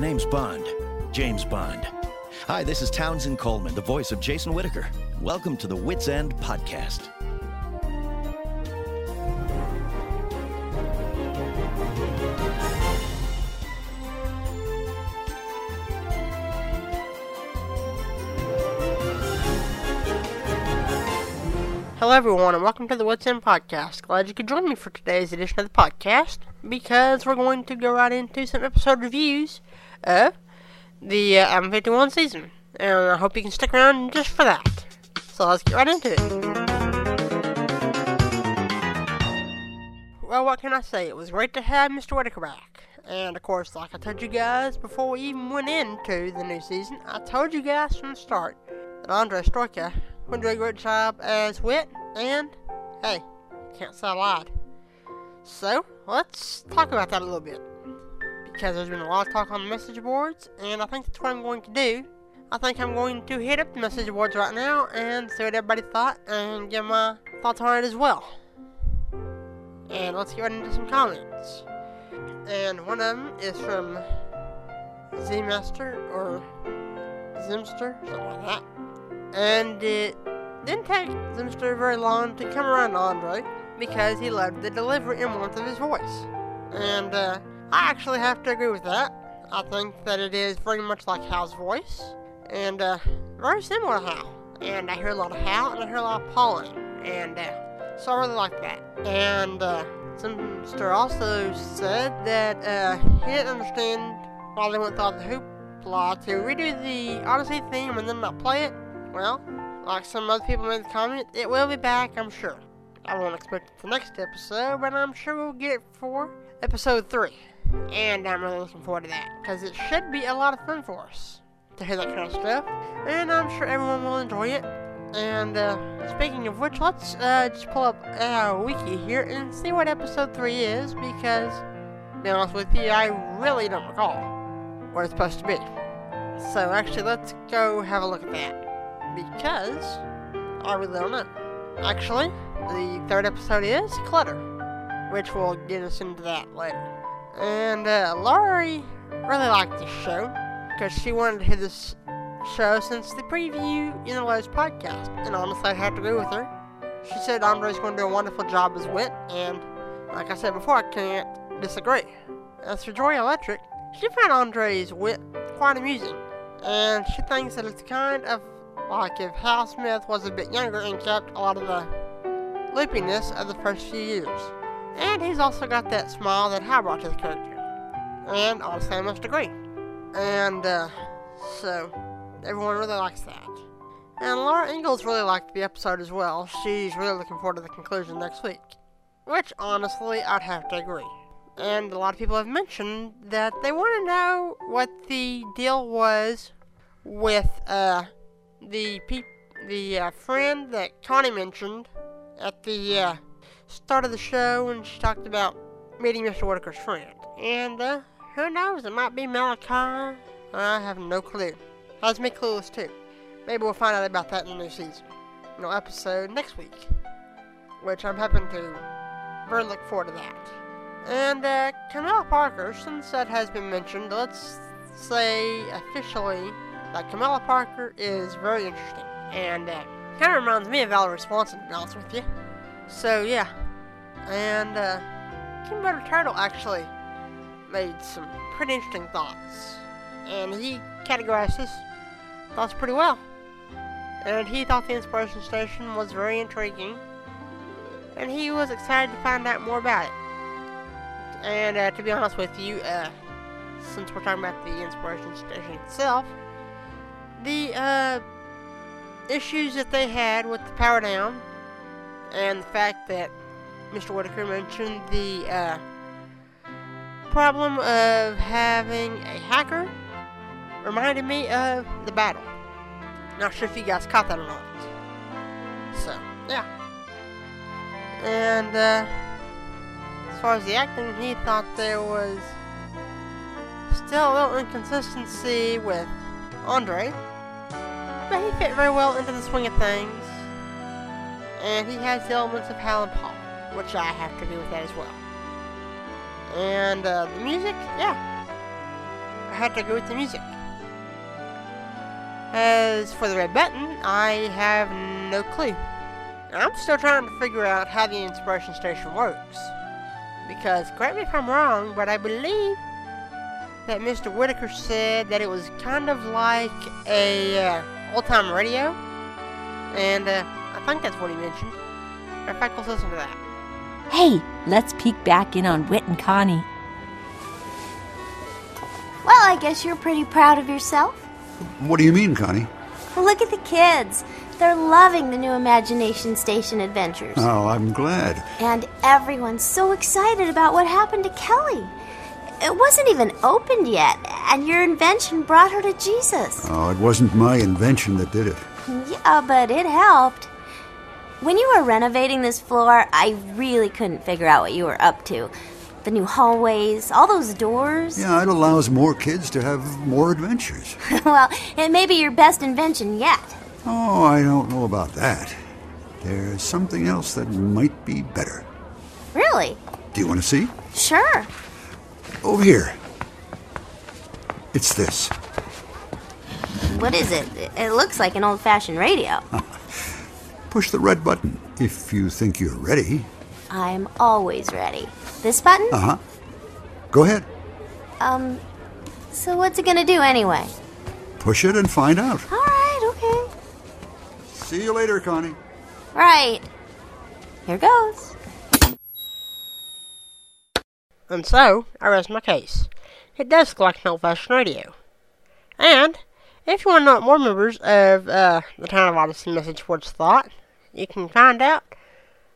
The name's Bond. James Bond. Hi, this is Townsend Coleman, the voice of Jason Whitaker. Welcome to the Whit's End Podcast. Hello, everyone, and welcome to the Whit's End podcast. Glad you could join me for today's edition of the podcast because we're going to go right into some episode reviews of the uh, Album 51 season. And I hope you can stick around just for that. So let's get right into it. Well, what can I say? It was great to have Mr. Whitaker back. And of course, like I told you guys before we even went into the new season, I told you guys from the start that Andre Stojka would do a great job as Whit, and hey, can't say I lied. So, let's talk about that a little bit. Because there's been a lot of talk on the message boards, and I think that's what I'm going to do. I think I'm going to hit up the message boards right now and see what everybody thought and give my thoughts on it as well. And let's get right into some comments. And one of them is from Z Master or Zimster, something like that. And it didn't take Zimster very long to come around to Andre because he loved the delivery and warmth of his voice. And uh, I actually have to agree with that. I think that it is very much like Hal's voice and uh, very similar to Hal. And I hear a lot of Hal and I hear a lot of Pauline. And uh, so I really like that. And uh, Zimster also said that uh, he didn't understand why they went through all the hoopla to redo the Odyssey theme and then not play it. Well, like some other people made the comment, it will be back, I'm sure. I won't expect it for next episode, but I'm sure we'll get it for episode 3. And I'm really looking forward to that, because it should be a lot of fun for us to hear that kind of stuff. And I'm sure everyone will enjoy it. And uh, speaking of which, let's uh, just pull up our wiki here and see what episode 3 is, because, to be honest with you, I really don't recall what it's supposed to be. So actually, let's go have a look at that because I really don't know. Actually, the third episode is Clutter, which will get us into that later. And uh, Laurie really liked this show because she wanted to hear this show since the preview in the last podcast. And honestly, I have to agree with her. She said Andre's going to do a wonderful job as Whit, and like I said before, I can't disagree. As for Joy Electric, she found Andre's wit quite amusing, and she thinks that it's kind of like if Hal Smith was a bit younger and kept a lot of the loopiness of the first few years. And he's also got that smile that Hal brought to the character. And honestly, I must agree. And, uh, so, everyone really likes that. And Laura Ingalls really liked the episode as well. She's really looking forward to the conclusion next week. Which, honestly, I'd have to agree. And a lot of people have mentioned that they want to know what the deal was with, uh, the peop- the uh, friend that Connie mentioned at the uh, start of the show and she talked about meeting Mr. Whitaker's friend. And uh, who knows? It might be Malachi. I have no clue. Has me clueless too. Maybe we'll find out about that in the new season. No episode next week, which I'm hoping to very look forward to that. And uh, Camilla Parker, since that has been mentioned, let's say officially that Camilla Parker is very interesting. And uh, kind of reminds me of Valerie Swanson, to be honest with you. So, yeah. And uh, King Butter Turtle actually made some pretty interesting thoughts. And he categorized his thoughts pretty well. And he thought the Inspiration Station was very intriguing. And he was excited to find out more about it. And uh, to be honest with you, uh, since we're talking about the Inspiration Station itself, the uh, issues that they had with the power down, and the fact that Mr. Whitaker mentioned the uh, problem of having a hacker reminded me of the battle. Not sure if you guys caught that or not. So, yeah. And uh, as far as the acting, he thought there was still a little inconsistency with Andre but he fit very well into the swing of things. And he has elements of Hal and Paul, which I have to agree with that as well. And uh, the music, yeah. I had to go with the music. As for the red button, I have no clue. I'm still trying to figure out how the inspiration station works. Because, correct me if I'm wrong, but I believe that Mr. Whitaker said that it was kind of like a uh, old-time radio, and uh, I think that's what he mentioned. In fact, let's listen to that. Hey, let's peek back in on Whit and Connie. Well, I guess you're pretty proud of yourself. What do you mean, Connie? Well, look at the kids. They're loving the new Imagination Station adventures. Oh, I'm glad. And everyone's so excited about what happened to Kelly. It wasn't even opened yet, and your invention brought her to Jesus. Oh, it wasn't my invention that did it. Yeah, but it helped. When you were renovating this floor, I really couldn't figure out what you were up to. The new hallways, all those doors. Yeah, it allows more kids to have more adventures. well, it may be your best invention yet. Oh, I don't know about that. There's something else that might be better. Really? Do you want to see? Sure. Over here. It's this. What is it? It looks like an old fashioned radio. Push the red button if you think you're ready. I'm always ready. This button? Uh huh. Go ahead. Um, so what's it gonna do anyway? Push it and find out. All right, okay. See you later, Connie. Right. Here goes. And so, I rest my case. It does look like an old-fashioned radio. And, if you want to know what more members of uh, the Town of Odyssey Message Boards thought, you can find out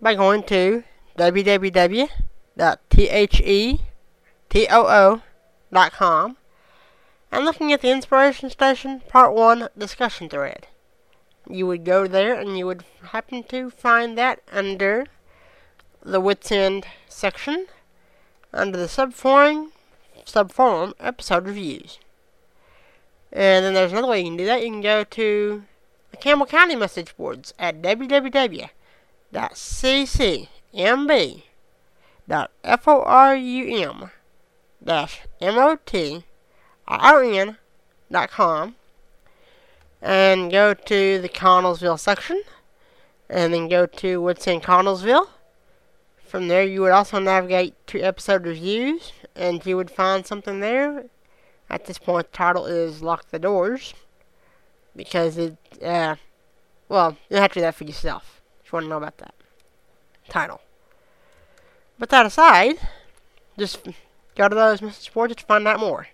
by going to www.thetoo.com and looking at the Inspiration Station Part 1 discussion thread. You would go there and you would happen to find that under the Whit's End section under the subforum, subforum episode reviews. And then there's another way you can do that. You can go to the Campbell County message boards at www.ccmb.forum motron.com and go to the Connellsville section and then go to Whit's End Connellsville from there, you would also navigate to episode reviews, and you would find something there. At this point, the title is Lock the Doors, because it, uh, well, you have to do that for yourself if you want to know about that title. But that aside, just go to those message boards to find out more.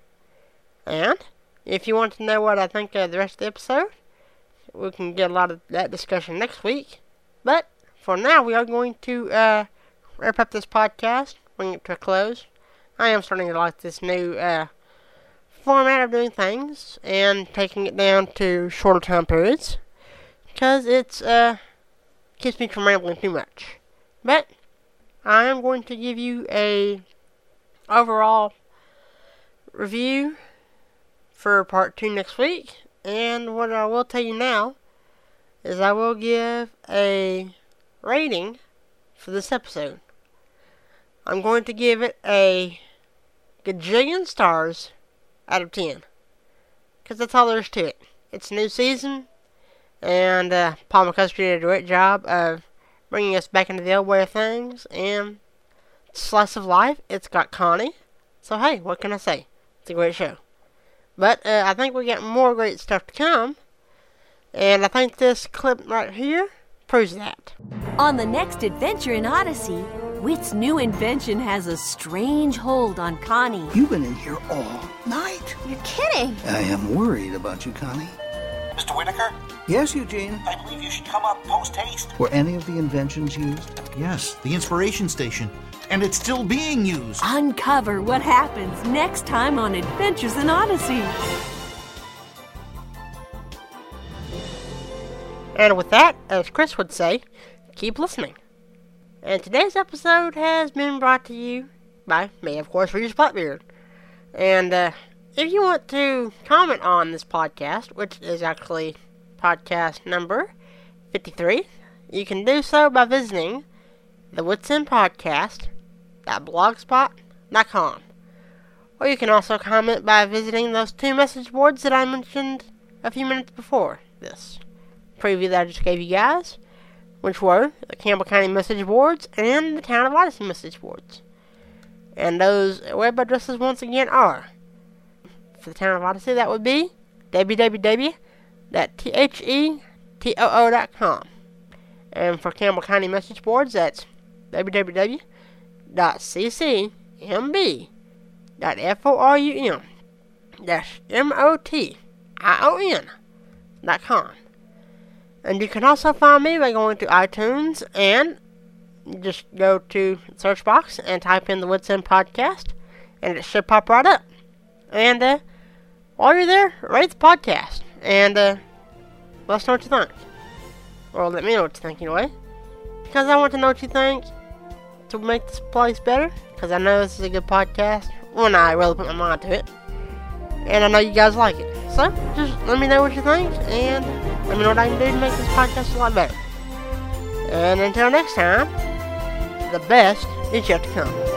And if you want to know what I think of the rest of the episode, we can get a lot of that discussion next week. But for now, we are going to, uh, wrap up this podcast, bring it to a close. I am starting to like this new uh, format of doing things and taking it down to shorter time periods because it's uh, keeps me from rambling too much. But I am going to give you a overall review for part two next week, and what I will tell you now is I will give a rating for this episode. I'm going to give it a gajillion stars out of 10. Because that's all there is to it. It's a new season, and uh, Paul McCusker did a great job of bringing us back into the old way of things, and slice of life, it's got Connie. So hey, what can I say? It's a great show. But uh, I think we got more great stuff to come, and I think this clip right here proves that. On the next adventure in Odyssey, Whit's new invention has a strange hold on Connie. You've been in here all night. You're kidding. I am worried about you, Connie. Mr. Whitaker, Yes, Eugene. I believe you should come up post haste. Were any of the inventions used? Yes, the inspiration station. And it's still being used. Uncover what happens next time on Adventures in Odyssey. And with that, as Chris would say, keep listening. And today's episode has been brought to you by me, of course, Regis Blackbeard. And uh, if you want to comment on this podcast, which is actually podcast number 53, you can do so by visiting the Wits End Podcast.blogspot.com. Or you can also comment by visiting those two message boards that I mentioned a few minutes before this preview that I just gave you guys, which were the Campbell County message boards and the Town of Odyssey message boards. And those web addresses once again are for the Town of Odyssey that would be www.thetoo.com. And for Campbell County message boards, that's www.ccmb.forum And you can also find me by going to iTunes and just go to search box and type in the End podcast, and it should pop right up. And uh, while you're there, rate the podcast and uh, let us know what you think. Or let me know what you think anyway, because I want to know what you think to make this place better. Because I know this is a good podcast when I really put my mind to it, and I know you guys like it. So just let me know what you think and let me know what I can do to make this podcast a lot better. And until next time, the best is yet to come.